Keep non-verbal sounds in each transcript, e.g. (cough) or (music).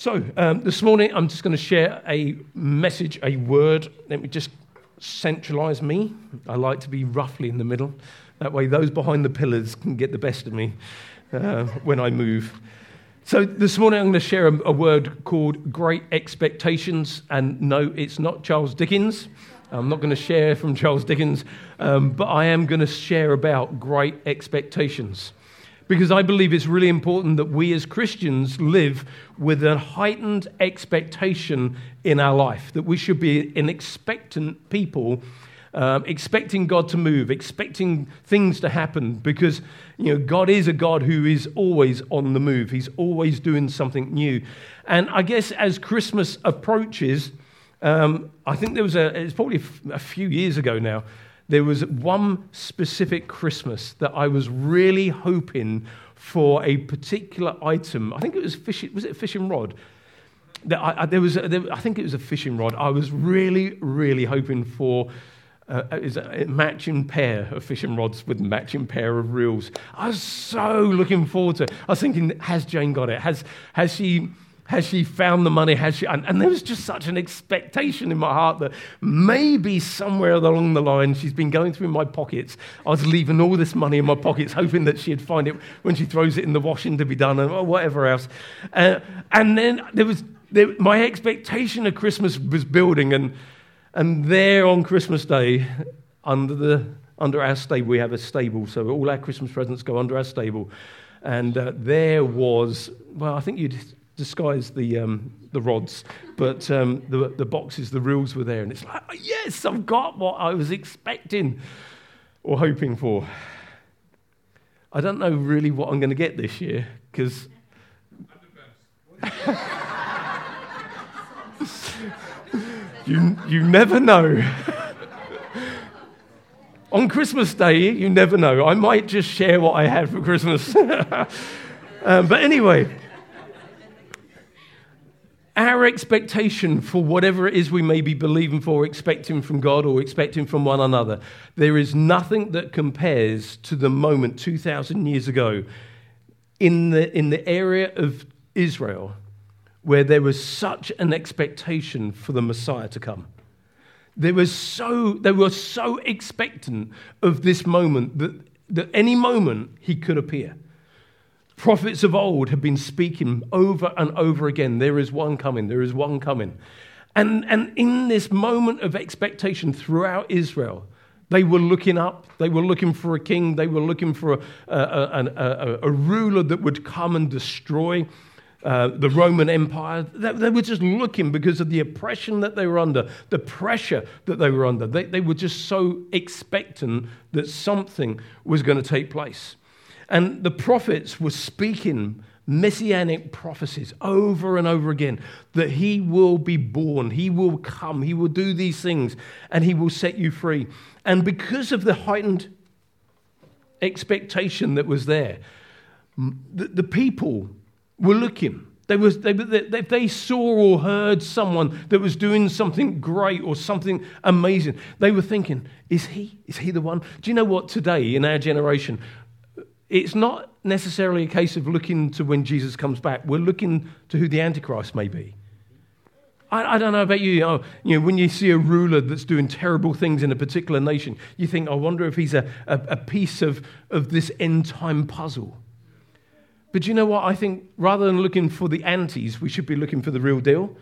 So, um, this morning I'm just going to share a message, a word. Let me just centralize me. I like to be roughly in the middle. That way, those behind the pillars can get the best of me uh, when I move. So, this morning I'm going to share a, a word called Great Expectations. And no, it's not Charles Dickens. I'm not going to share from Charles Dickens, um, but I am going to share about great expectations because I believe it's really important that we as Christians live with a heightened expectation in our life, that we should be an expectant people. Um, expecting God to move, expecting things to happen, because you know God is a God who is always on the move. He's always doing something new, and I guess as Christmas approaches, um, I think there was a. It's probably a few years ago now there was one specific Christmas that I was really hoping for a particular item. I think it was fishing. Was it a fishing rod? I, I, there was. A, there, I think it was a fishing rod. I was really, really hoping for. Uh, a matching pair of fishing rods with matching pair of reels. I was so looking forward to it. I was thinking, has Jane got it? Has, has she has she found the money? Has she? And, and, there was just such an expectation in my heart that maybe somewhere along the line she's been going through my pockets. I was leaving all this money in my pockets, hoping that she'd find it when she throws it in the washing to be done or whatever else. Uh, and then there was there, my expectation of Christmas was building, and and there on Christmas Day, under the under our stable, we have a stable, so all our Christmas presents go under our stable. And uh, there was, well, I think you'd disguise the, um, the rods, but um, the, the boxes, the reels were there. And it's like, yes, I've got what I was expecting or hoping for. I don't know really what I'm going to get this year because. (laughs) you, you never know. (laughs) On Christmas Day, you never know. I might just share what I had for Christmas. um, (laughs) but anyway, our expectation for whatever it is we may be believing for, expecting from God or expecting from one another, there is nothing that compares to the moment 2,000 years ago in the, in the area of Israel where there was such an expectation for the Messiah to come. They were so, they were so expectant of this moment that, that any moment he could appear. Prophets of old have been speaking over and over again there is one coming, there is one coming. And, and in this moment of expectation throughout Israel, they were looking up, they were looking for a king, they were looking for a, a, a, a ruler that would come and destroy uh, the Roman Empire. They, they, were just looking because of the oppression that they were under, the pressure that they were under. They, they were just so expectant that something was going to take place. And the prophets were speaking messianic prophecies over and over again that he will be born, he will come, he will do these things, and he will set you free. And because of the heightened expectation that was there, the, the people were looking. They was, they, they, they saw or heard someone that was doing something great or something amazing. They were thinking, is he? Is he the one? Do you know what? Today, in our generation, it's not necessarily a case of looking to when Jesus comes back. We're looking to who the Antichrist may be. I, I don't know about you, you know, you know, when you see a ruler that's doing terrible things in a particular nation, you think, I wonder if he's a, a, a piece of, of this end time puzzle. But you know what? I think rather than looking for the antis, we should be looking for the real deal.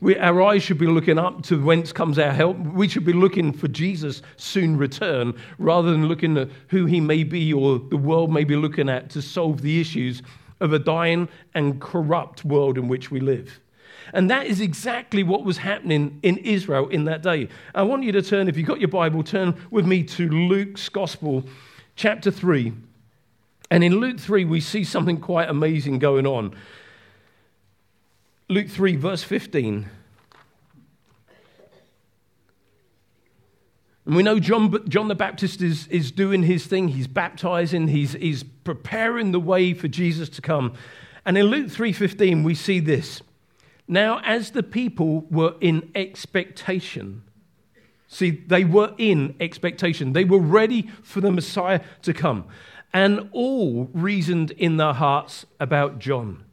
We, our eyes should be looking up to whence comes our help. We should be looking for Jesus' soon return rather than looking at who he may be or the world may be looking at to solve the issues of a dying and corrupt world in which we live. And that is exactly what was happening in Israel in that day. I want you to turn, if you've got your Bible, turn with me to Luke's Gospel, chapter 3. And in Luke 3, we see something quite amazing going on. Luke 3, verse 15. And we know John, John the Baptist is, is doing his thing. He's baptizing, he's, he's preparing the way for Jesus to come. And in Luke 3:15, we see this. Now, as the people were in expectation, see, they were in expectation. They were ready for the Messiah to come. And all reasoned in their hearts about John,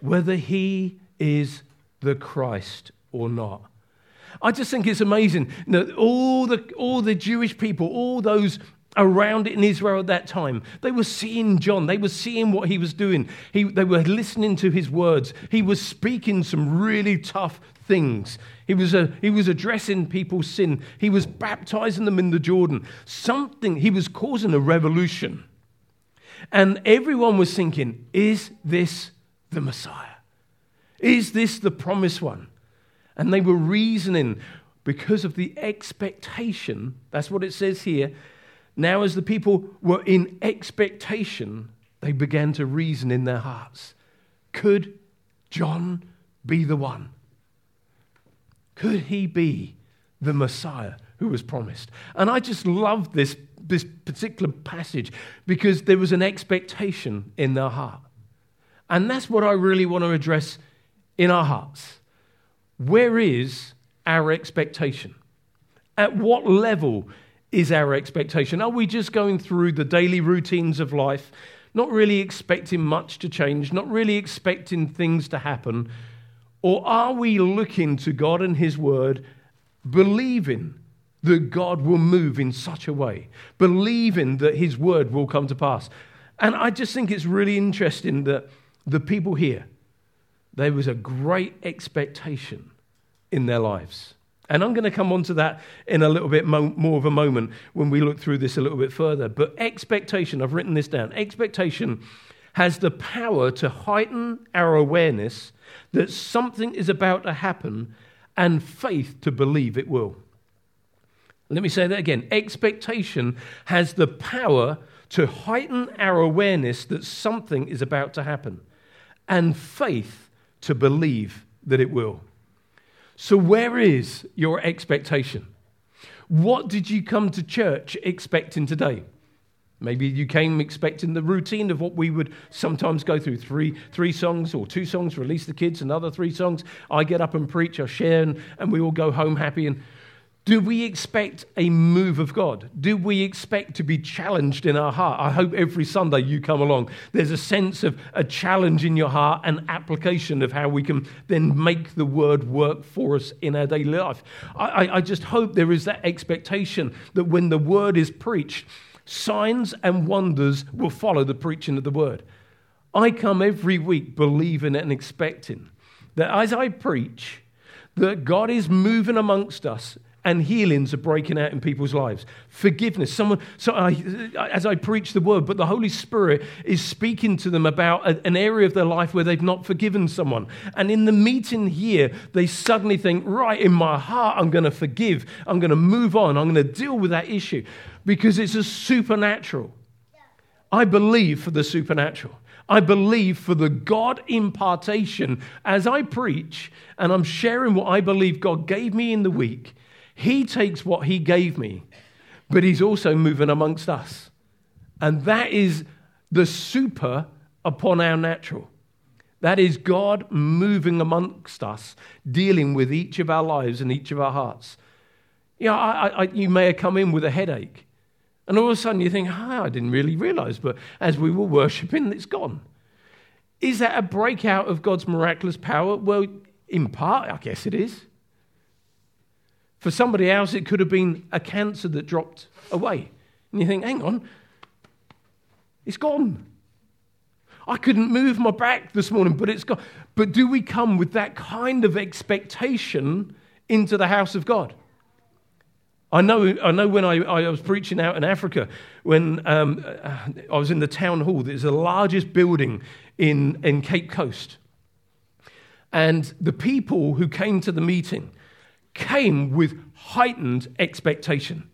whether he is the Christ or not? I just think it's amazing that all the, all the Jewish people, all those around it in Israel at that time, they were seeing John. They were seeing what he was doing. He, they were listening to his words. He was speaking some really tough things. He was, a, he was addressing people's sin. He was baptizing them in the Jordan. Something, he was causing a revolution. And everyone was thinking, is this the Messiah? Is this the promised one? And they were reasoning because of the expectation. That's what it says here. Now, as the people were in expectation, they began to reason in their hearts could John be the one? Could he be the Messiah who was promised? And I just love this, this particular passage because there was an expectation in their heart. And that's what I really want to address in our hearts. Where is our expectation? At what level is our expectation? Are we just going through the daily routines of life, not really expecting much to change, not really expecting things to happen? Or are we looking to God and His Word, believing that God will move in such a way, believing that His Word will come to pass? And I just think it's really interesting that the people here, there was a great expectation in their lives. And I'm going to come on to that in a little bit mo- more of a moment when we look through this a little bit further. But expectation, I've written this down. Expectation has the power to heighten our awareness that something is about to happen and faith to believe it will. Let me say that again. Expectation has the power to heighten our awareness that something is about to happen and faith to believe that it will. So, where is your expectation? What did you come to church expecting today? Maybe you came expecting the routine of what we would sometimes go through three, three songs or two songs, release the kids, another three songs. I get up and preach, I share, and, and we all go home happy. And do we expect a move of God? Do we expect to be challenged in our heart? I hope every Sunday you come along. There's a sense of a challenge in your heart and application of how we can then make the word work for us in our daily life. I, I just hope there is that expectation that when the word is preached, signs and wonders will follow the preaching of the word. I come every week believing and expecting that as I preach, that God is moving amongst us and healings are breaking out in people's lives. Forgiveness. Someone, so I, as I preach the word, but the Holy Spirit is speaking to them about a, an area of their life where they've not forgiven someone. And in the meeting here, they suddenly think, right, in my heart, I'm going to forgive. I'm going to move on. I'm going to deal with that issue because it's a supernatural. I believe for the supernatural. I believe for the God impartation as I preach and I'm sharing what I believe God gave me in the week he takes what He gave me, but He's also moving amongst us. And that is the super upon our natural. That is God moving amongst us, dealing with each of our lives and each of our hearts. You know, I, I, you may have come in with a headache, and all of a sudden you think, oh, I didn't really realize, but as we were worshiping, it's gone. Is that a breakout of God's miraculous power? Well, in part, I guess it is. For somebody else, it could have been a cancer that dropped away. And you think, hang on, it's gone. I couldn't move my back this morning, but it's gone. But do we come with that kind of expectation into the house of God? I know, I know when I, I was preaching out in Africa, when um, I was in the town hall, it's the largest building in, in Cape Coast. And the people who came to the meeting, came with heightened expectation.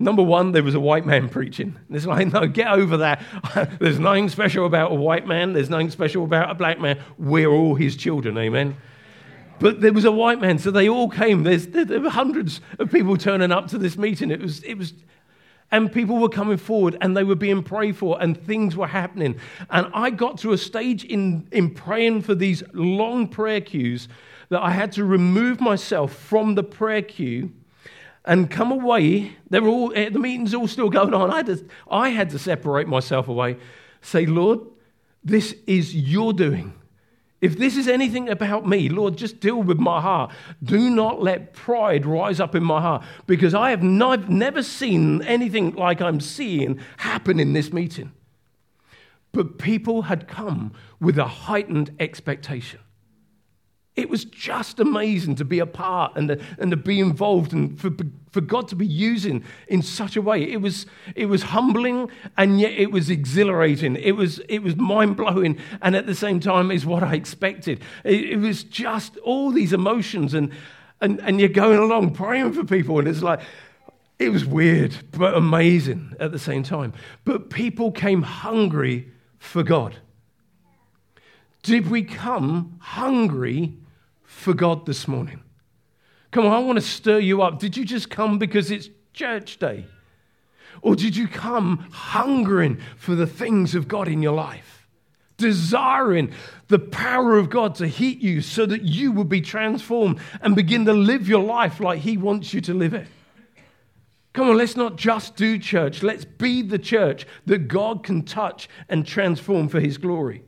Number one, there was a white man preaching. It's like, no, get over that. (laughs) There's nothing special about a white man. There's nothing special about a black man. We're all his children, amen? But there was a white man, so they all came. There's, there were hundreds of people turning up to this meeting. It was, it was, and people were coming forward and they were being prayed for and things were happening. And I got to a stage in, in praying for these long prayer queues that I had to remove myself from the prayer queue and come away. They were all, eh, the meeting's all still going on. I had, to, I had to separate myself away, say, Lord, this is your doing. If this is anything about me, Lord, just deal with my heart. Do not let pride rise up in my heart because I have not, never seen anything like I'm seeing happen in this meeting. But people had come with a heightened expectation. It was just amazing to be a part and to, and to be involved and for, for God to be using in such a way. It was, it was humbling and yet it was exhilarating. It was, it was mind blowing and at the same time is what I expected. It, it was just all these emotions and, and, and you're going along praying for people and it's like, it was weird but amazing at the same time. But people came hungry for God. Did we come hungry for God this morning? Come on, I want to stir you up. Did you just come because it's church day? Or did you come hungering for the things of God in your life? Desiring the power of God to heat you so that you would be transformed and begin to live your life like He wants you to live it. Come on, let's not just do church. Let's be the church that God can touch and transform for His glory.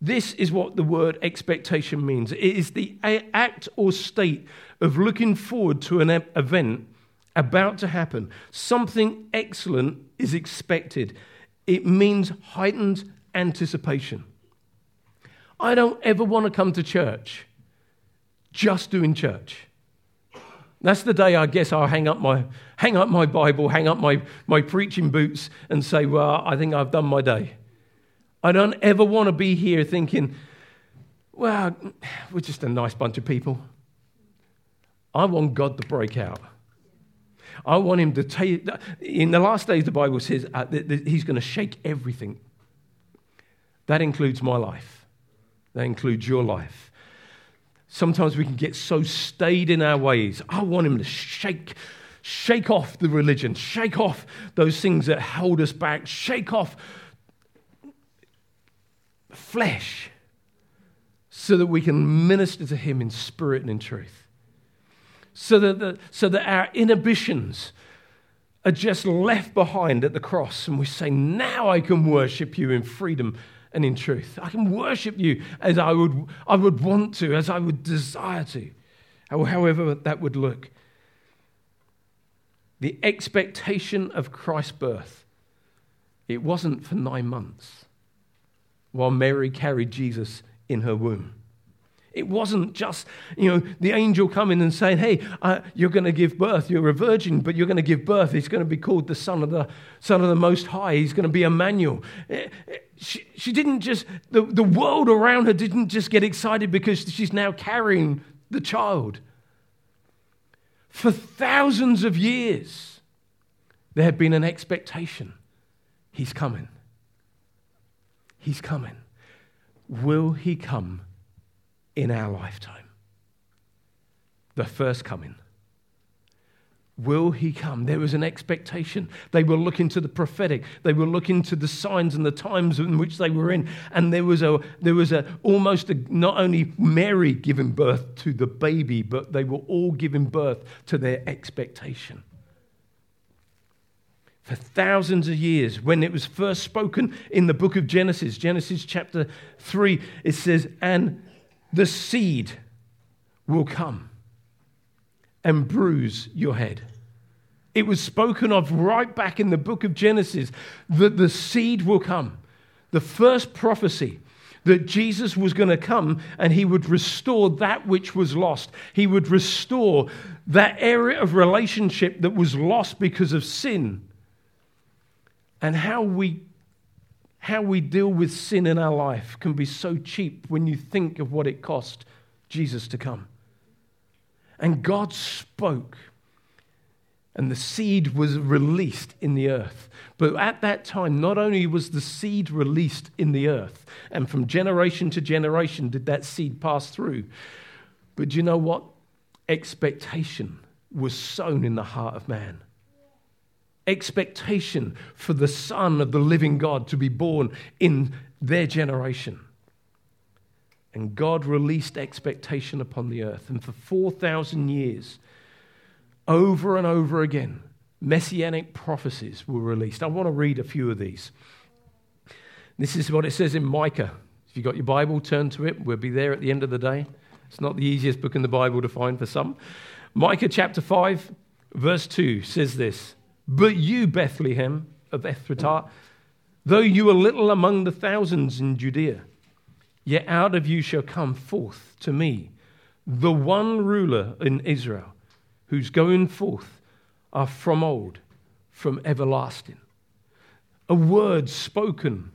This is what the word expectation means it is the act or state of looking forward to an event about to happen. Something excellent is expected, it means heightened anticipation. I don't ever want to come to church just doing church. That's the day I guess I'll hang up my, hang up my Bible, hang up my, my preaching boots, and say, Well, I think I've done my day. I don't ever want to be here thinking, well, we're just a nice bunch of people. I want God to break out. I want him to take. In the last days, the Bible says uh, that, that he's going to shake everything. That includes my life, that includes your life. Sometimes we can get so stayed in our ways. I want him to shake, shake off the religion, shake off those things that hold us back, shake off flesh so that we can minister to Him in spirit and in truth. So that, the, so that our inhibitions are just left behind at the cross and we say, Now I can worship you in freedom and in truth. I can worship you as I would, I would want to, as I would desire to, however that would look. The expectation of Christ's birth, it wasn't for nine months while Mary carried Jesus in her womb. It wasn't just, you know, the angel coming and saying, hey, uh, you're going to give birth. You're a virgin, but you're going to give birth. He's going to be called the Son of the, Son of the Most High. He's going to be Emmanuel. Eh, eh, she, she didn't just, the, the world around her didn't just get excited because she's now carrying the child. For thousands of years, there had been an expectation. He's coming. He's coming. Will he come in our lifetime? The first coming. Will he come? There was an expectation. They were looking to the prophetic. They were looking to the signs and the times in which they were in. And there was a there was a almost a, not only Mary giving birth to the baby, but they were all giving birth to their expectation for thousands of years. When it was first spoken in the book of Genesis, Genesis chapter 3, it says, And the seed will come and bruise your head. It was spoken of right back in the book of Genesis that the seed will come. The first prophecy that Jesus was going to come and he would restore that which was lost. He would restore that area of relationship that was lost because of sin and how we, how we deal with sin in our life can be so cheap when you think of what it cost Jesus to come. And God spoke, and the seed was released in the earth. But at that time, not only was the seed released in the earth, and from generation to generation did that seed pass through, but do you know what? Expectation was sown in the heart of man expectation for the Son of the living God to be born in their generation. And God released expectation upon the earth. And for 4,000 years, over and over again, messianic prophecies were released. I want to read a few of these. This is what it says in Micah If you've got your Bible, turn to it. We'll be there at the end of the day. It's not the easiest book in the Bible to find for some. Micah chapter 5, verse 2 says this But you, Bethlehem of Ephratah, though you are little among the thousands in Judea, yet out of you shall come forth to me the one ruler in Israel, whose going forth are from old, from everlasting. A word spoken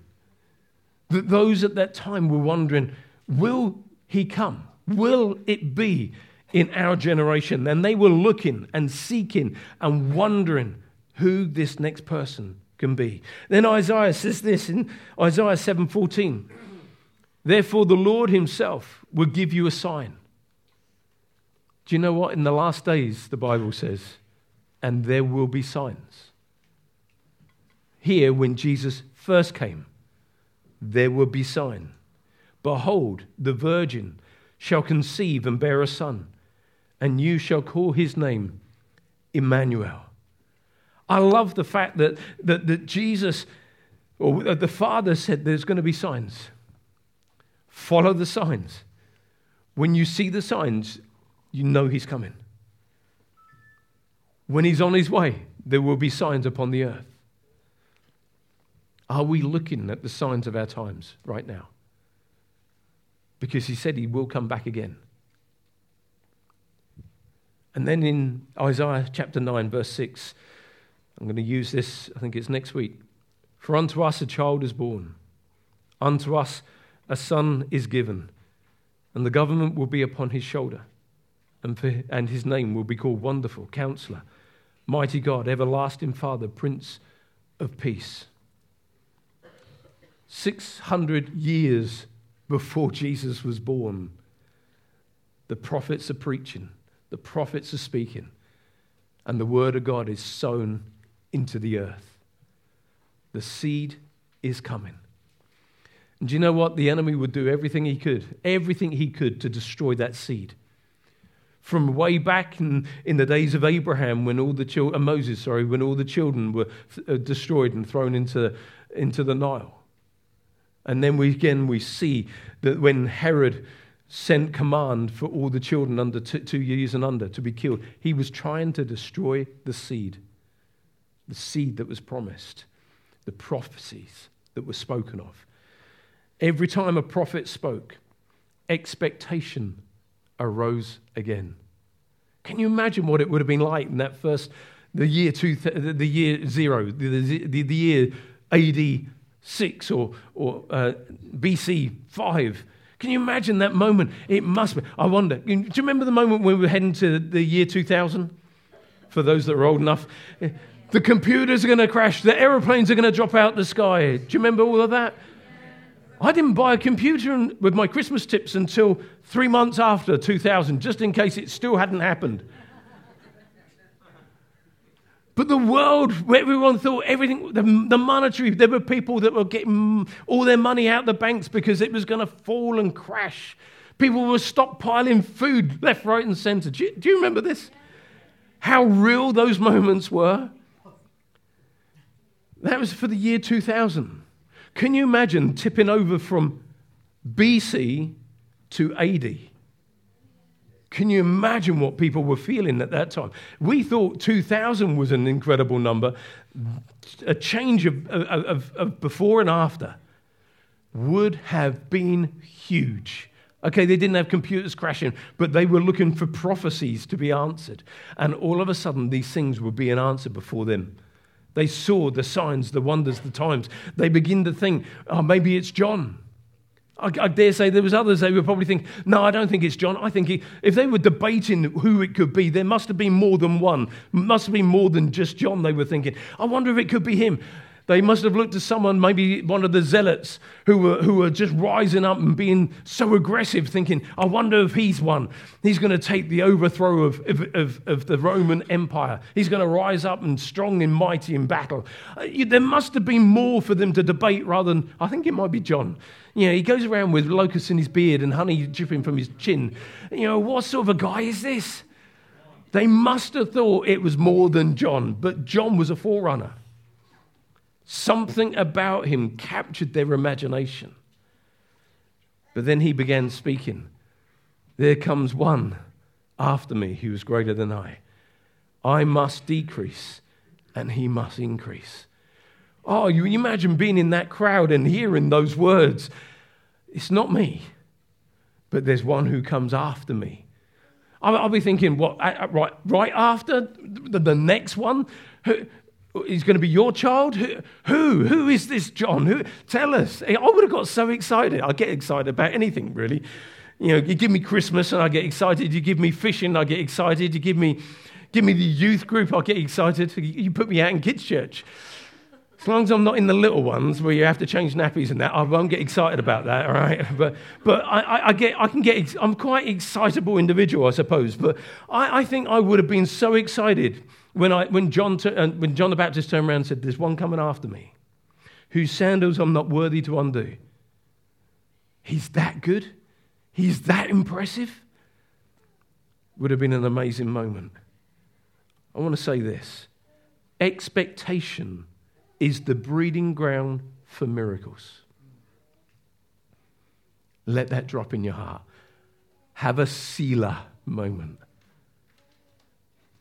that those at that time were wondering, will he come? Will it be in our generation? And they were looking and seeking and wondering who this next person can be. Then Isaiah says this in Isaiah 7:14. Therefore the Lord himself will give you a sign. Do you know what in the last days the Bible says and there will be signs. Here when Jesus first came there will be sign. Behold the virgin shall conceive and bear a son and you shall call his name Emmanuel I love the fact that, that, that Jesus, or the Father said there's going to be signs. Follow the signs. When you see the signs, you know he's coming. When he's on his way, there will be signs upon the earth. Are we looking at the signs of our times right now? Because he said he will come back again. And then in Isaiah chapter 9, verse 6, I'm going to use this, I think it's next week. For unto us a child is born, unto us a son is given, and the government will be upon his shoulder, and, for, and his name will be called Wonderful, Counselor, Mighty God, Everlasting Father, Prince of Peace. 600 years before Jesus was born, the prophets are preaching, the prophets are speaking, and the word of God is sown into the earth. The seed is coming. And do you know what? The enemy would do everything he could, everything he could to destroy that seed. From way back in, in the days of Abraham, when all the children, uh, Moses, sorry, when all the children were uh, destroyed and thrown into, into the Nile. And then we, again we see that when Herod sent command for all the children under two, two years and under to be killed, he was trying to destroy the seed the seed that was promised, the prophecies that were spoken of. Every time a prophet spoke, expectation arose again. Can you imagine what it would have been like in that first, the year, two, the year zero, the, the, the year AD 6 or, or uh, BC 5? Can you imagine that moment? It must be. I wonder. Do you remember the moment when we were heading to the year 2000? For those that are old enough, the computers are going to crash. The aeroplanes are going to drop out the sky. Do you remember all of that? I didn't buy a computer with my Christmas tips until three months after 2000, just in case it still hadn't happened. But the world, everyone thought everything, the, the, monetary, there were people that were getting all their money out the banks because it was going to fall and crash. People were stockpiling food left, right, and center. Do you, do you remember this? How real those moments were? That was for the year 2000. Can you imagine tipping over from BC to AD? Can you imagine what people were feeling at that time? We thought 2000 was an incredible number. A change of, of, of before and after would have been huge. Okay, they didn't have computers crashing, but they were looking for prophecies to be answered. And all of a sudden, these things were being answered before them. They saw the signs, the wonders, the times. They begin to think, oh, maybe it's John. I, I dare say there was others, they would probably think, no, I don't think it's John. I think he, if they were debating who it could be, there must have been more than one. Must have been more than just John, they were thinking. I wonder if it could be him. They must have looked to someone, maybe one of the zealots, who were, who were just rising up and being so aggressive, thinking, I wonder if he's one. He's going to take the overthrow of, of, of, the Roman Empire. He's going to rise up and strong and mighty in battle. Uh, there must have been more for them to debate rather than, I think it might be John. You know, he goes around with locusts in his beard and honey dripping from his chin. You know, what sort of a guy is this? They must have thought it was more than John, but John was a forerunner. Something about him captured their imagination. But then he began speaking. There comes one after me who is greater than I. I must decrease and he must increase. Oh, you imagine being in that crowd and hearing those words. It's not me, but there's one who comes after me. I'll, be thinking, what, right, right after the, next one? Is going to be your child? Who, who? Who is this John? Who? Tell us. I would have got so excited. I get excited about anything, really. You know, you give me Christmas and I get excited. You give me fishing, I get excited. You give me, give me the youth group, I get excited. You put me out in kids' church. As long as I'm not in the little ones where you have to change nappies and that, I won't get excited about that, all right? (laughs) But, but I, I, get, I can get, I'm quite excitable individual, I suppose. But I, I think I would have been so excited when, I, when, John, uh, when John the Baptist turned around and said, There's one coming after me, whose sandals I'm not worthy to undo. He's that good? He's that impressive? Would have been an amazing moment. I want to say this expectation is the breeding ground for miracles. Let that drop in your heart. Have a Selah moment.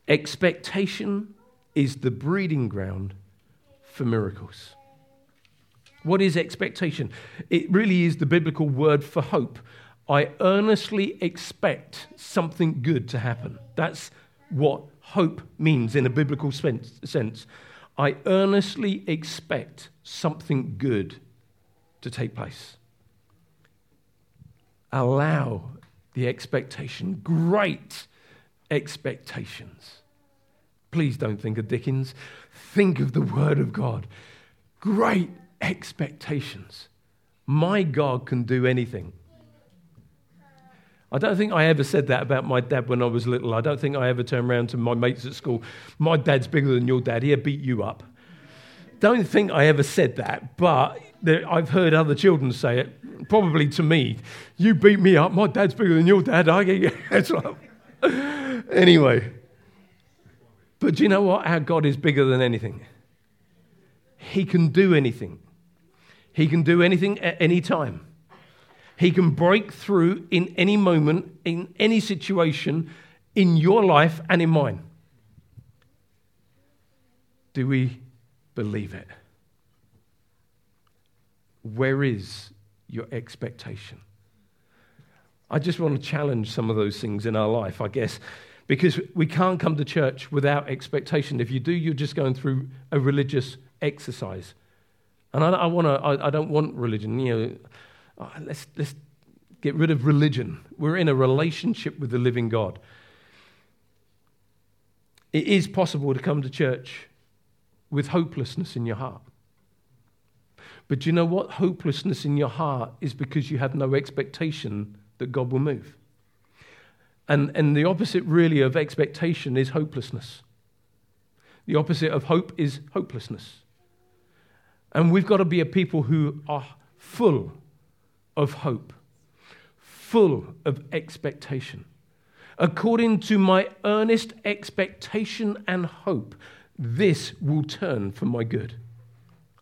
Expectation is the breeding ground for miracles. What is expectation? It really is the biblical word for hope. I earnestly expect something good to happen. That's what hope means in a biblical sense. I earnestly expect something good to take place. Allow the expectation, great expectations. Please don't think of Dickens. Think of the Word of God. Great expectations. My God can do anything. I don't think I ever said that about my dad when I was little. I don't think I ever turned around to my mates at school, my dad's bigger than your dad, he'll beat you up. Don't think I ever said that, but I've heard other children say it, probably to me. You beat me up, my dad's bigger than your dad. I get that's (laughs) right. Anyway, but do you know what? Our God is bigger than anything. He can do anything. He can do anything at any time. He can break through in any moment, in any situation, in your life and in mine. Do we believe it? Where is your expectation? I just want to challenge some of those things in our life, I guess, because we can't come to church without expectation. If you do, you're just going through a religious exercise. And I, I, wanna, I, I don't want religion. You know, oh, let's, let's get rid of religion. We're in a relationship with the living God. It is possible to come to church with hopelessness in your heart. But you know what? Hopelessness in your heart is because you have no expectation that God will move. And, and the opposite, really, of expectation is hopelessness. The opposite of hope is hopelessness. And we've got to be a people who are full of hope, full of expectation. According to my earnest expectation and hope, this will turn for my good.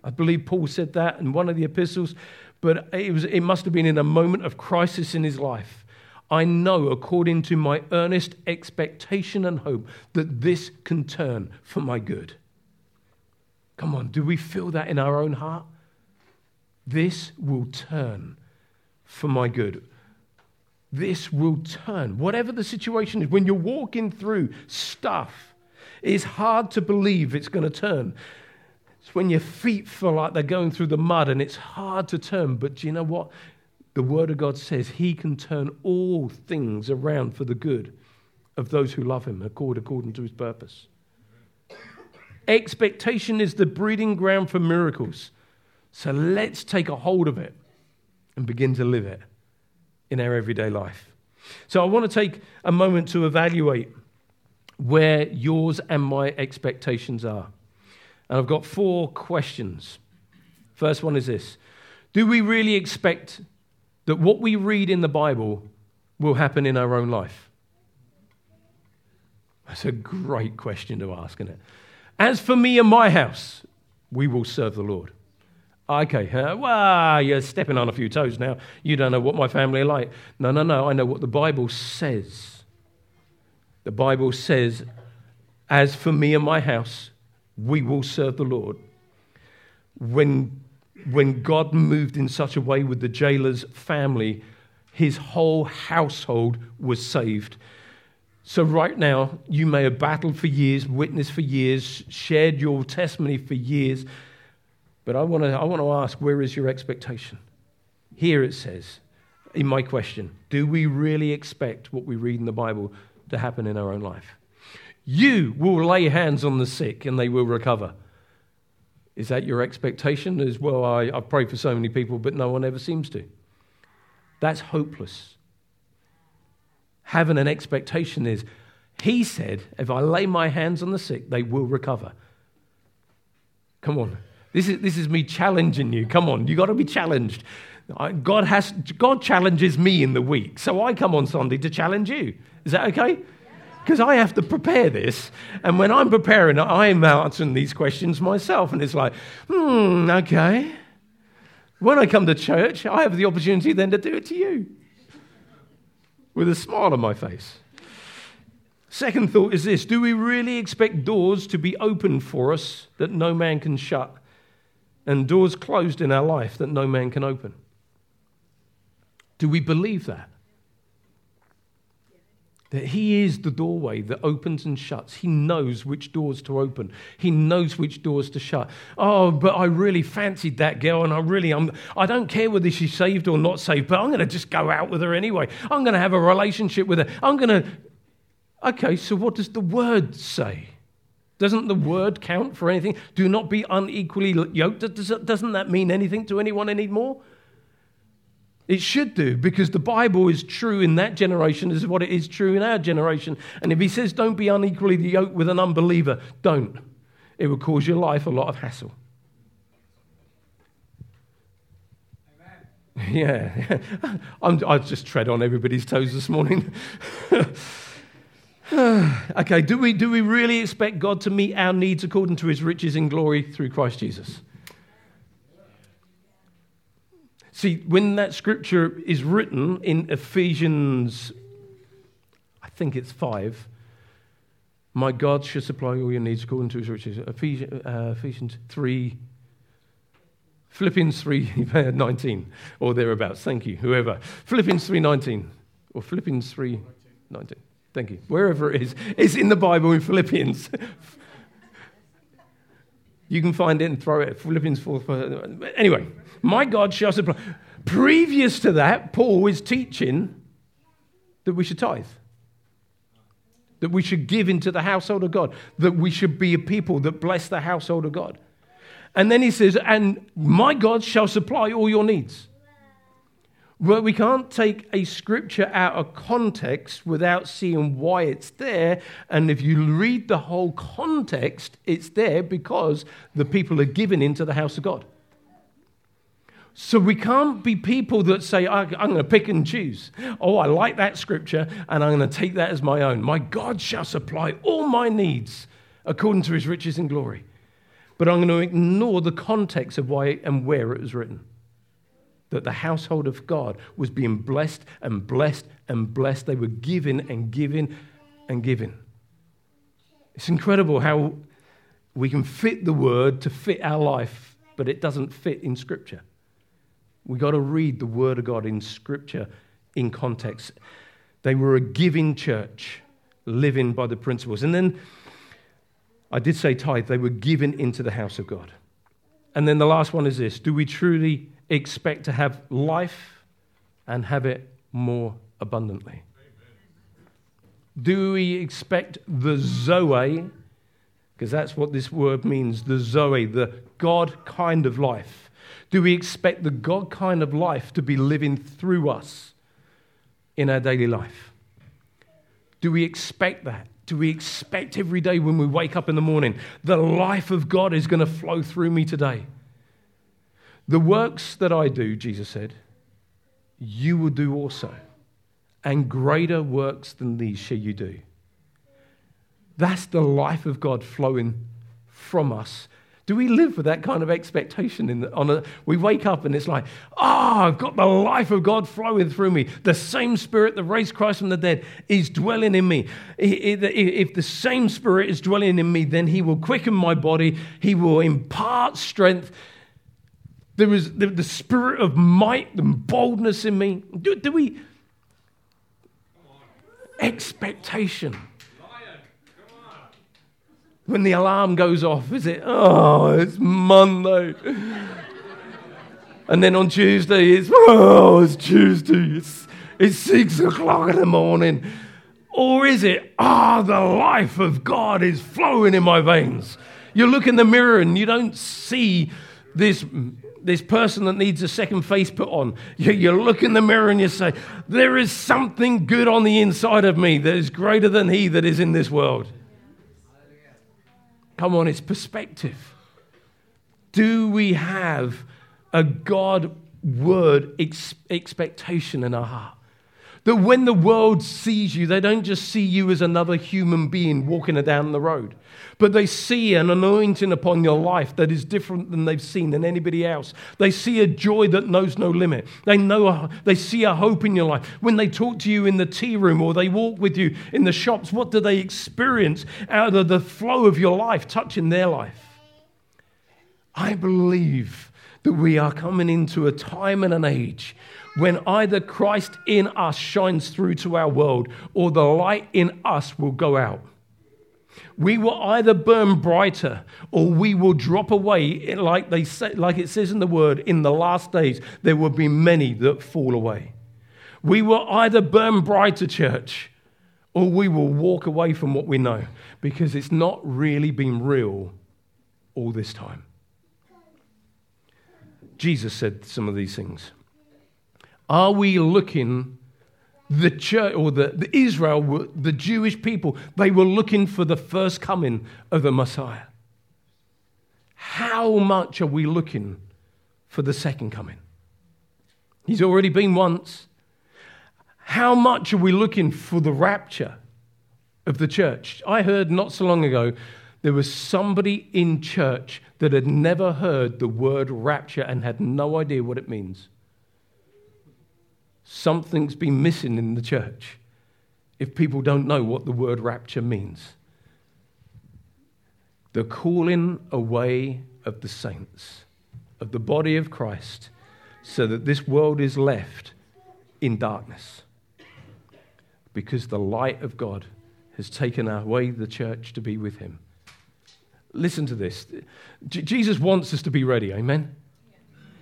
I believe Paul said that in one of the epistles, but it, was, it must have been in a moment of crisis in his life. I know, according to my earnest expectation and hope, that this can turn for my good. Come on, do we feel that in our own heart? This will turn for my good. This will turn. Whatever the situation is, when you're walking through stuff, it's hard to believe it's going to turn. It's when your feet feel like they're going through the mud and it's hard to turn. But do you know what? The Word of God says He can turn all things around for the good of those who love Him according to His purpose. Expectation is the breeding ground for miracles. So let's take a hold of it and begin to live it in our everyday life. So I want to take a moment to evaluate where yours and my expectations are. And I've got four questions. First one is this Do we really expect that what we read in the Bible will happen in our own life? That's a great question to ask, isn't it? As for me and my house, we will serve the Lord. Okay, uh, well, you're stepping on a few toes now. You don't know what my family are like. No, no, no. I know what the Bible says. The Bible says, As for me and my house, we will serve the Lord. When, when God moved in such a way with the jailer's family, his whole household was saved. So, right now, you may have battled for years, witnessed for years, shared your testimony for years but I want to I want to ask where is your expectation? Here it says, in my question, do we really expect what we read in the Bible to happen in our own life? You will lay hands on the sick and they will recover. Is that your expectation? As well, I, I pray for so many people, but no one ever seems to. That's hopeless. Having an expectation is, he said, if I lay my hands on the sick, they will recover. Come on. This is, this is me challenging you. Come on, You've got to be challenged. God, has, God challenges me in the week, so I come on Sunday to challenge you. Is that okay? Because I have to prepare this. And when I'm preparing, I'm answering these questions myself. And it's like, hmm, okay. When I come to church, I have the opportunity then to do it to you with a smile on my face. Second thought is this Do we really expect doors to be opened for us that no man can shut? and doors closed in our life that no man can open. Do we believe that? That He is the doorway that opens and shuts. He knows which doors to open. He knows which doors to shut. Oh, but I really fancied that girl, and I really, I'm, I don't care whether she's saved or not saved, but I'm going to just go out with her anyway. I'm going to have a relationship with her. I'm going to. Okay, so what does the word say? Doesn't the word count for anything? Do not be unequally yoked. Doesn't that mean anything to anyone anymore? It should do, because the Bible is true in that generation as what it is true in our generation. And if he says don't be unequally yoked with an unbeliever, don't. It will cause your life a lot of hassle. Amen. (laughs) Yeah. (laughs) i just tread on everybody's toes this morning. (laughs) okay, do we, do we really expect God to meet our needs according to his riches in glory through Christ Jesus? See, when that scripture is written in Ephesians, I think it's 5, my God shall supply all your needs according to his riches. Ephesians, uh, Ephesians 3, Philippians 3, (laughs) 19, or thereabouts. Thank you, whoever. Philippians 3, 19, or Philippians 3, 19. Thank you. Wherever it is, it's in the Bible in Philippians. (laughs) you can find it and throw it. Philippians 4. Anyway, my God shall supply. Previous to that, Paul is teaching that we should tithe, that we should give into the household of God, that we should be a people that bless the household of God. And then he says, And my God shall supply all your needs. Well, we can't take a scripture out of context without seeing why it's there. And if you read the whole context, it's there because the people are given into the house of God. So we can't be people that say, I'm going to pick and choose. Oh, I like that scripture and I'm going to take that as my own. My God shall supply all my needs according to his riches and glory. But I'm going to ignore the context of why and where it was written that the household of God was being blessed and blessed and blessed. They were giving and giving and giving. It's incredible how we can fit the word to fit our life, but it doesn't fit in Scripture. We've got to read the word of God in Scripture in context. They were a giving church, living by the principles. And then I did say tithe, they were given into the house of God. And then the last one is this Do we truly expect to have life and have it more abundantly? Do we expect the Zoe, because that's what this word means, the Zoe, the God kind of life? Do we expect the God kind of life to be living through us in our daily life? Do we expect that? Do we expect every day when we wake up in the morning, the life of God is going to flow through me today? The works that I do, Jesus said, you will do also, and greater works than these shall you do. That's the life of God flowing from us Do we live with that kind of expectation? In the, on a, we wake up and it's like, ah, oh, I've got the life of God flowing through me. The same Spirit that raised Christ from the dead is dwelling in me. If the same Spirit is dwelling in me, then He will quicken my body. He will impart strength. There is the, the spirit of might and boldness in me. Do, do we? Expectation when the alarm goes off, is it, oh, it's Monday. and then on Tuesday, it's, oh, it's Tuesday. It's, it's six o'clock in the morning. Or is it, ah, oh, the life of God is flowing in my veins? You look in the mirror and you don't see this, this person that needs a second face put on. You, you look in the mirror and you say, There is something good on the inside of me that is greater than he that is in this world. Come on, it's perspective. Do we have a God word ex- expectation in our heart? That when the world sees you, they don't just see you as another human being walking down the road, but they see an anointing upon your life that is different than they've seen in anybody else. They see a joy that knows no limit. They know they see a hope in your life. When they talk to you in the tea room or they walk with you in the shops, what do they experience out of the flow of your life touching their life? I believe that we are coming into a time and an age when either Christ in us shines through to our world or the light in us will go out. We will either burn brighter or we will drop away, like, they say, like it says in the word, in the last days, there will be many that fall away. We will either burn brighter, church, or we will walk away from what we know because it's not really been real all this time. Jesus said some of these things. Are we looking the church or the, the Israel, the Jewish people, they were looking for the first coming of the Messiah. How much are we looking for the second coming? He's already been once. How much are we looking for the rapture of the church? I heard not so long ago there was somebody in church that had never heard the word rapture and had no idea what it means. Something's been missing in the church if people don't know what the word rapture means. The calling away of the saints, of the body of Christ, so that this world is left in darkness. Because the light of God has taken away the church to be with Him. Listen to this. J- Jesus wants us to be ready, amen?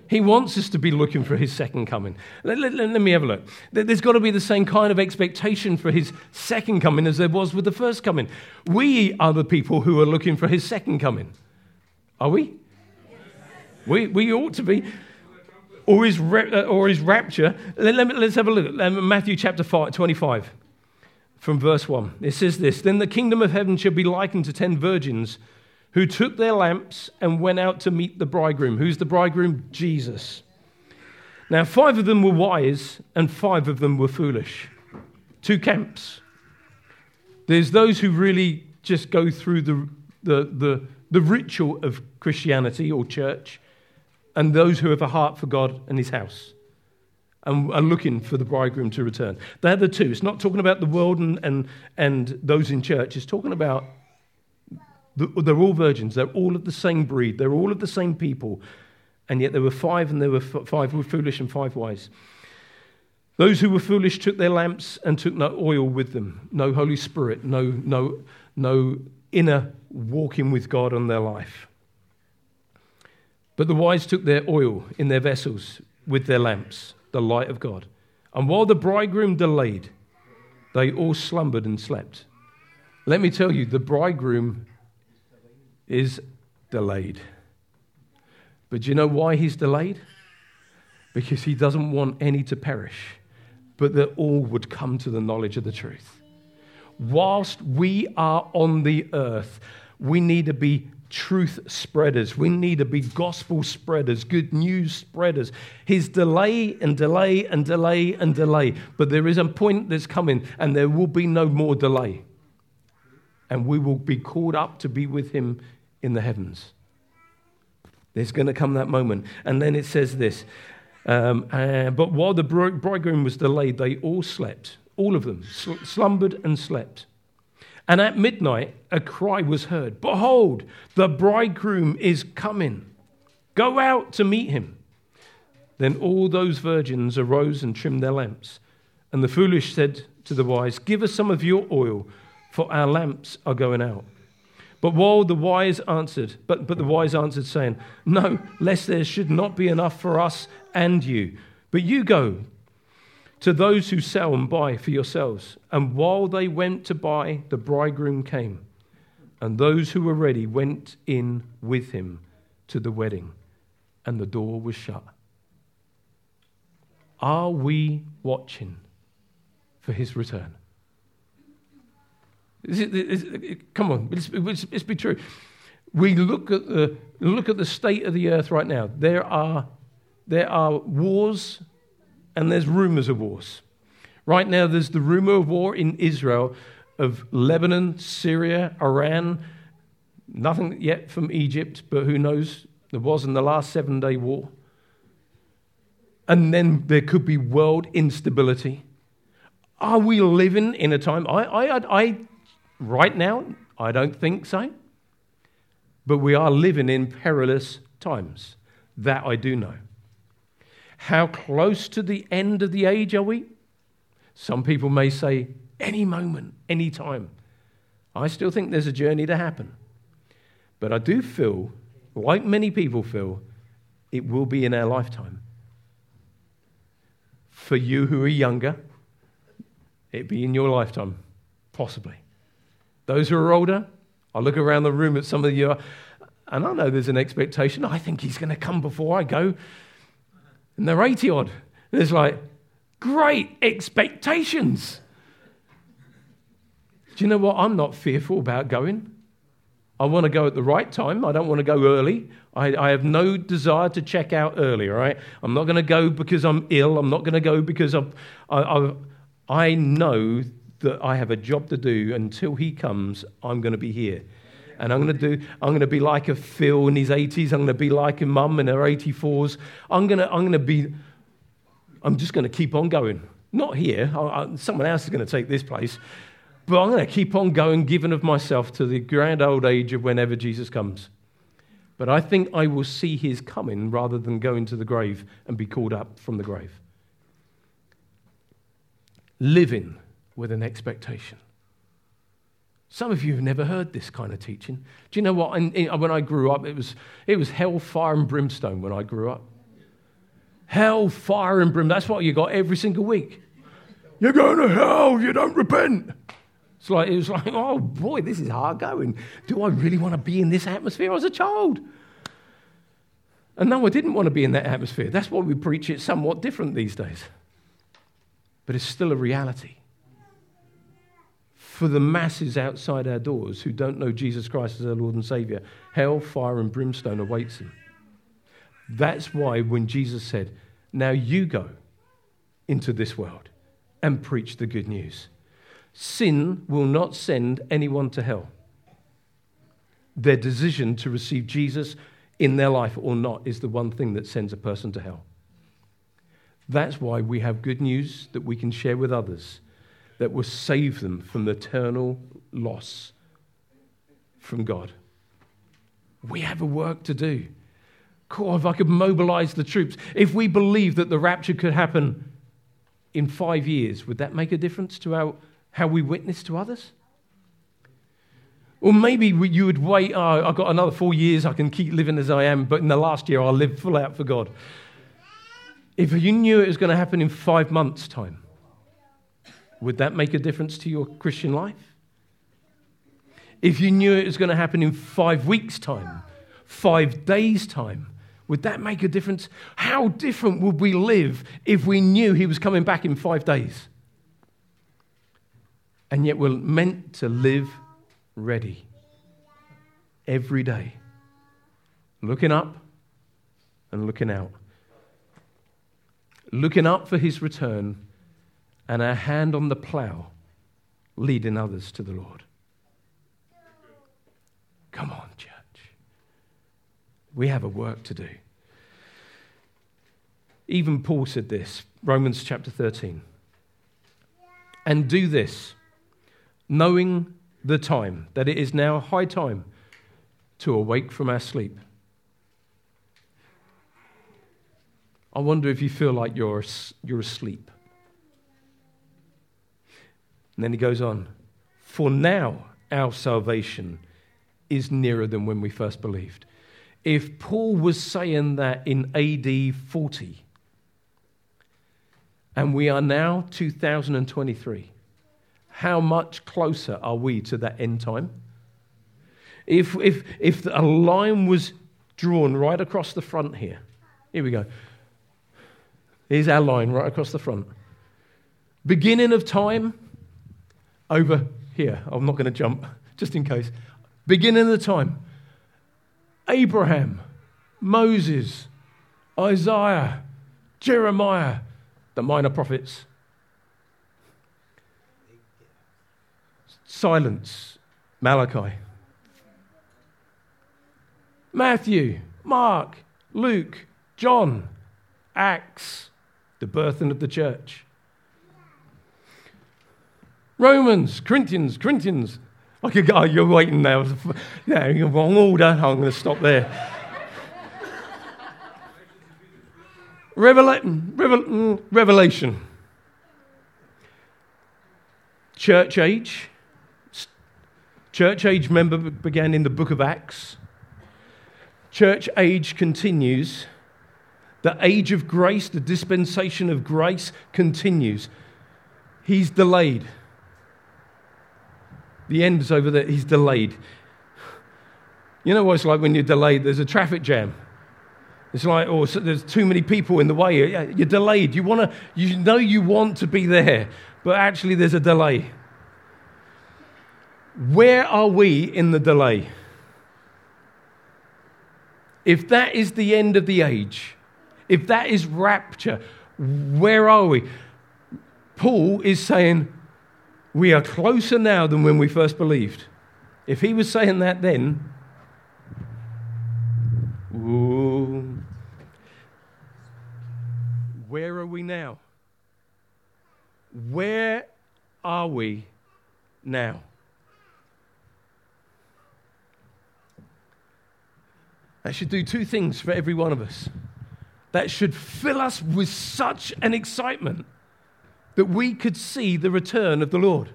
He wants us to be looking for his second coming. Let, let, let, me have a look. There's got to be the same kind of expectation for his second coming as there was with the first coming. We are the people who are looking for his second coming. Are we? We, we ought to be. Or his, uh, or his rapture. Let, let, let's have a look at Matthew chapter 5, 25 from verse 1. It says this Then the kingdom of heaven shall be likened to ten virgins who took their lamps and went out to meet the bridegroom. Who's the bridegroom? Jesus. Now, five of them were wise and five of them were foolish. Two camps. There's those who really just go through the, the, the, the ritual of Christianity or church, and those who have a heart for God and His house and are looking for the bridegroom to return. They're the two. It's not talking about the world and, and, and those in church, it's talking about they're all virgins. They're all of the same breed. They're all of the same people. And yet there were five, and there were five were foolish and five wise. Those who were foolish took their lamps and took no oil with them, no Holy Spirit, no, no, no inner walking with God on their life. But the wise took their oil in their vessels with their lamps, the light of God. And while the bridegroom delayed, they all slumbered and slept. Let me tell you, the bridegroom is delayed. But do you know why he's delayed? Because he doesn't want any to perish, but that all would come to the knowledge of the truth. Whilst we are on the earth, we need to be truth spreaders. We need to be gospel spreaders, good news spreaders. His delay and delay and delay and delay. But there is a point that's coming, and there will be no more delay. And we will be called up to be with him in the heavens. There's going to come that moment. And then it says this um, uh, But while the bridegroom was delayed, they all slept, all of them, sl- slumbered and slept. And at midnight, a cry was heard Behold, the bridegroom is coming. Go out to meet him. Then all those virgins arose and trimmed their lamps. And the foolish said to the wise, Give us some of your oil, for our lamps are going out. But while the wise answered, but, but the wise answered, saying, No, lest there should not be enough for us and you. But you go to those who sell and buy for yourselves. And while they went to buy, the bridegroom came. And those who were ready went in with him to the wedding, and the door was shut. Are we watching for his return? Come on, let's be true. We look at, the, look at the state of the earth right now. There are, there are wars and there's rumors of wars. Right now, there's the rumor of war in Israel, of Lebanon, Syria, Iran. Nothing yet from Egypt, but who knows? There was in the last seven day war. And then there could be world instability. Are we living in a time? I, I, I, right now, I don't think so. But we are living in perilous times. That I do know. How close to the end of the age are we? Some people may say, any moment, any time. I still think there's a journey to happen. But I do feel, like many people feel, it will be in our lifetime. For you who are younger, it be in your lifetime, possibly. Those who are older, I look around the room at some of you, and I know there's an expectation. I think he's going to come before I go and they're 80 odd. And it's like, great expectations. Do you know what? I'm not fearful about going. I want to go at the right time. I don't want to go early. I, I have no desire to check out early, right? I'm not going to go because I'm ill. I'm not going to go because I'm, I, I, I know that I have a job to do. Until he comes, I'm going to be here and I'm going to do. I'm going to be like a Phil in his 80s. I'm going to be like a mum in her 84s. I'm going to. I'm going to be. I'm just going to keep on going. Not here. I, I, someone else is going to take this place. But I'm going to keep on going, giving of myself to the grand old age of whenever Jesus comes. But I think I will see his coming rather than go into the grave and be called up from the grave. Living with an expectation. Some of you have never heard this kind of teaching. Do you know what? In, in, when I grew up, it was, it was hell, fire, and brimstone when I grew up. Hell, fire, and brim. That's what you got every single week. You're going to hell, if you don't repent. It's like, it was like, (laughs) oh boy, this is hard going. Do I really want to be in this atmosphere as a child? And no, I didn't want to be in that atmosphere. That's why we preach it somewhat different these days. But it's still a reality for the masses outside our doors who don't know Jesus Christ as their Lord and Savior, hell, fire, and brimstone awaits them. That's why when Jesus said, Now you go into this world and preach the good news, sin will not send anyone to hell. Their decision to receive Jesus in their life or not is the one thing that sends a person to hell. That's why we have good news that we can share with others that will save them from eternal loss from God. We have a work to do. Cool, if I could mobilize the troops, if we believe that the rapture could happen in five years, would that make a difference to our, how we witness to others? Or maybe you would wait, oh, I've got another four years, I can keep living as I am, but in the last year I'll live full out for God. If you knew it was going to happen in five months' time, would that make a difference to your Christian life? If you knew it was going to happen in five weeks' time, five days' time, would that make a difference? How different would we live if we knew he was coming back in five days? And yet we're meant to live ready every day, looking up and looking out, looking up for his return and our hand on the plow, leading others to the Lord. Come on, church. We have a work to do. Even Paul said this, Romans chapter 13. And do this, knowing the time, that it is now high time to awake from our sleep. I wonder if you feel like you're, you're asleep. And then he goes on, For now our salvation is nearer than when we first believed. If Paul was saying that in AD 40, and we are now 2023, how much closer are we to that end time? If, if, if a line was drawn right across the front here, here we go. Here's our line right across the front. Beginning of time over here. I'm not going to jump, just in case. Beginning of the time. Abraham, Moses, Isaiah, Jeremiah, the minor prophets. Silence, Malachi. Matthew, Mark, Luke, John, Acts, the birthing of the church. Romans, Corinthians, Corinthians. I could go, oh, you're waiting now. (laughs) Yeah, you're wrong order. I'm going to stop there. Revela- mm, Revel- mm, Revelation. Church age. Church age, member began in the book of Acts. Church age continues. The age of grace, the dispensation of grace continues. He's delayed. The end is over there. He's delayed. You know what it's like when you're delayed? There's a traffic jam. It's like, oh, so there's too many people in the way. You're delayed. You, wanna, you know you want to be there, but actually there's a delay. Where are we in the delay? If that is the end of the age, if that is rapture, where are we? Paul is saying, we are closer now than when we first believed. If he was saying that then, ooh, where are we now? Where are we now? That should do two things for every one of us. That should fill us with such an excitement that we could see the return of the Lord.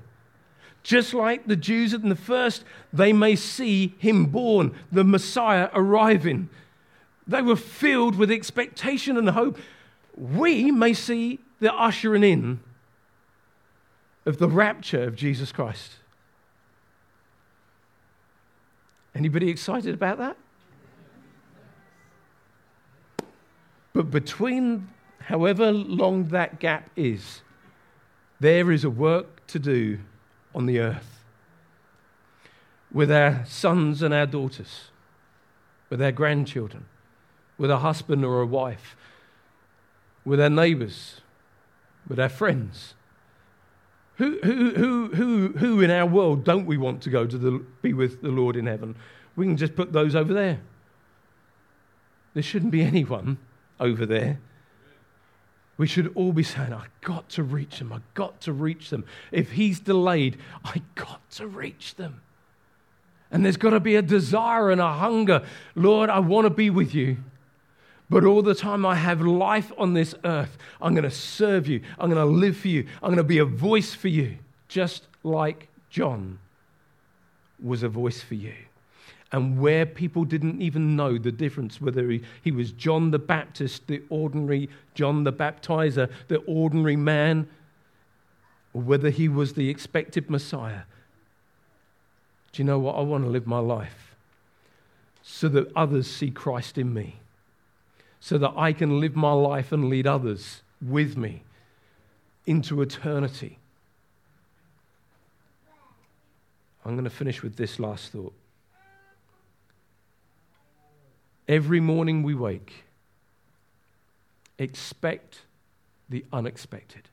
Just like the Jews in the first, they may see him born, the Messiah arriving. They were filled with expectation and hope. We may see the ushering in of the rapture of Jesus Christ. Anybody excited about that? But between however long that gap is, there is a work to do on the earth with our sons and our daughters, with our grandchildren, with a husband or a wife, with our neighbors, with our friends. Who, who, who, who, who in our world don't we want to go to the, be with the Lord in heaven? We can just put those over there. There shouldn't be anyone over there we should all be saying, I've got to reach them. I've got to reach them. If he's delayed, I got to reach them. And there's got to be a desire and a hunger. Lord, I want to be with you. But all the time I have life on this earth, I'm going to serve you. I'm going to live for you. I'm going to be a voice for you, just like John was a voice for you and where people didn't even know the difference whether he, he was John the Baptist, the ordinary John the Baptizer, the ordinary man, or whether he was the expected Messiah. Do you know what? I want to live my life so that others see Christ in me, so that I can live my life and lead others with me into eternity. I'm going to finish with this last thought. Every morning we wake, expect the unexpected.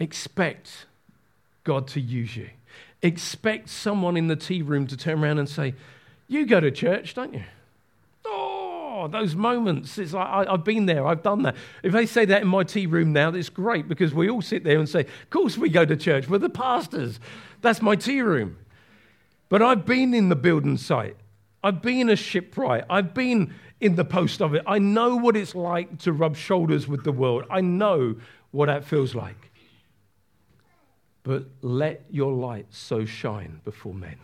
Expect God to use you. Expect someone in the tea room to turn around and say, You go to church, don't you? Oh, those moments. It's like, I, have been there, I've done that. If they say that in my tea room now, it's great because we all sit there and say, Of course we go to church. We're the pastors. That's my tea room. But I've been in the building site, I've been a shipwright, I've been in the post of it. I know what it's like to rub shoulders with the world, I know what that feels like. But let your light so shine before men.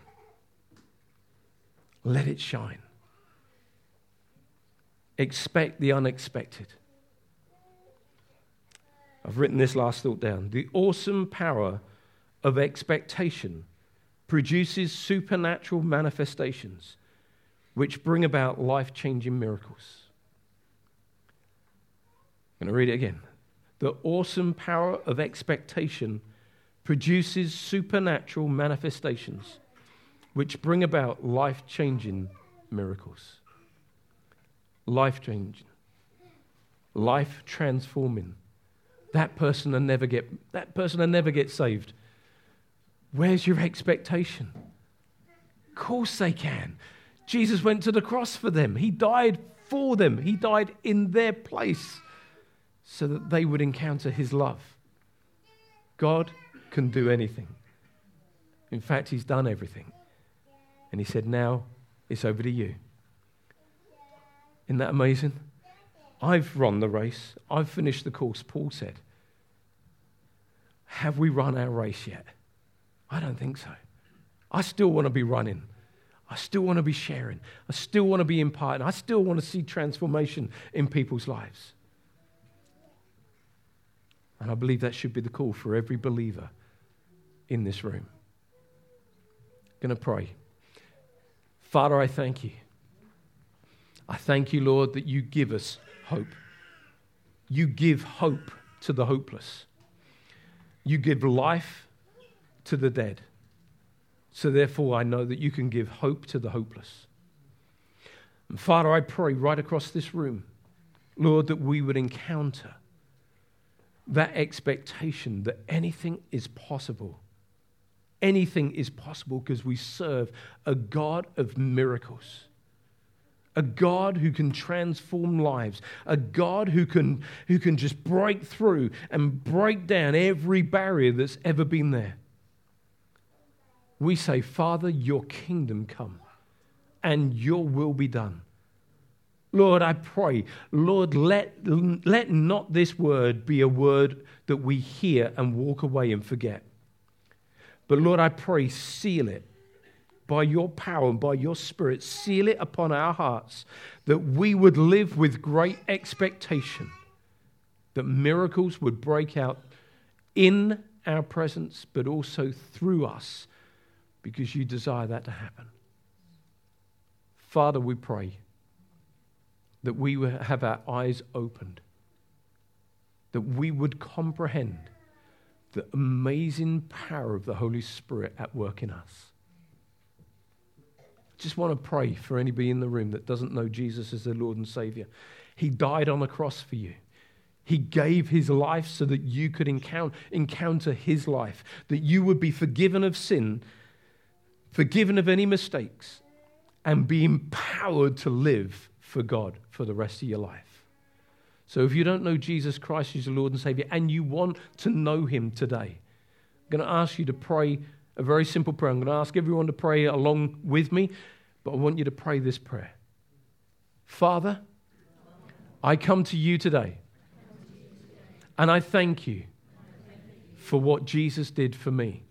Let it shine. Expect the unexpected. I've written this last thought down. The awesome power of expectation produces supernatural manifestations which bring about life changing miracles. I'm going to read it again. The awesome power of expectation produces supernatural manifestations which bring about life changing miracles life changing, life transforming. That person will never get that person will never get saved. Where's your expectation? Of course they can. Jesus went to the cross for them. He died for them. He died in their place so that they would encounter his love. God can do anything. In fact, he's done everything. And he said, Now it's over to you. Isn't that amazing? I've run the race, I've finished the course, Paul said. Have we run our race yet? I don't think so. I still want to be running. I still want to be sharing. I still want to be imparting. I still want to see transformation in people's lives. And I believe that should be the call for every believer in this room. I'm going to pray. Father, I thank you I thank you, Lord, that you give us hope. You give hope to the hopeless. You give life to the dead. So, therefore, I know that you can give hope to the hopeless. And Father, I pray right across this room, Lord, that we would encounter that expectation that anything is possible. Anything is possible because we serve a God of miracles a God who can transform lives, a God who can, who can just break through and break down every barrier that's ever been there. We say, Father, your kingdom come and your will be done. Lord, I pray, Lord, let, let not this word be a word that we hear and walk away and forget. But Lord, I pray, seal it by your power and by your spirit, seal it upon our hearts that we would live with great expectation, that miracles would break out in our presence, but also through us, because you desire that to happen. Father, we pray that we have our eyes opened, that we would comprehend the amazing power of the Holy Spirit at work in us just want to pray for anybody in the room that doesn't know Jesus as their Lord and Savior. He died on a cross for you. He gave his life so that you could encounter, encounter his life, that you would be forgiven of sin, forgiven of any mistakes, and be empowered to live for God for the rest of your life. So if you don't know Jesus Christ as your Lord and Savior and you want to know him today, I'm going to ask you to pray a very simple prayer. I'm going to ask everyone to pray along with me, but I want you to pray this prayer Father, I come to you today, and I thank you for what Jesus did for me.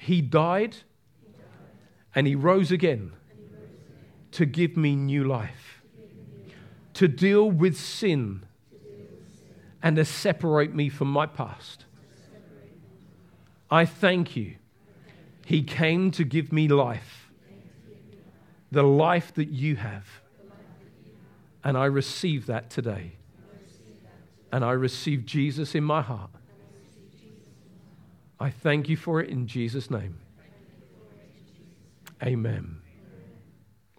He died and he rose again to give me new life, to deal with sin and to separate me from my past. I thank you. He came to give me life, the life that you have. And I receive that today. And I receive Jesus in my heart. I thank you for it in Jesus' name. Amen.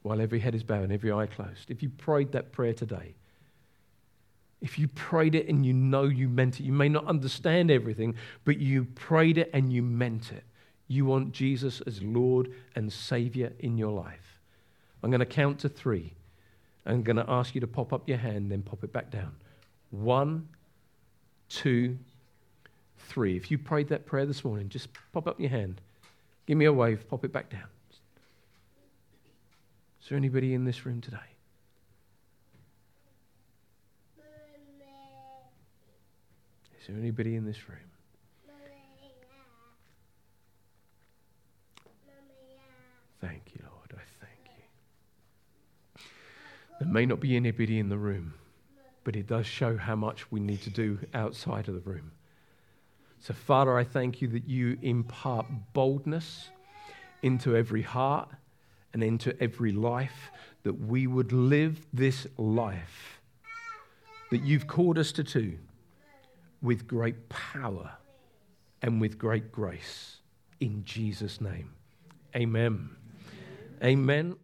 While every head is bowed and every eye closed, if you prayed that prayer today, if you prayed it and you know you meant it, you may not understand everything, but you prayed it and you meant it. You want Jesus as Lord and Savior in your life. I'm going to count to three. I'm going to ask you to pop up your hand, then pop it back down. One, two, three. If you prayed that prayer this morning, just pop up your hand. Give me a wave, pop it back down. Is there anybody in this room today? Is there anybody in this room? Thank you, Lord. I thank you. There may not be anybody in the room, but it does show how much we need to do outside of the room. So, Father, I thank you that you impart boldness into every heart and into every life, that we would live this life that you've called us to do with great power and with great grace. In Jesus' name. Amen. Amen.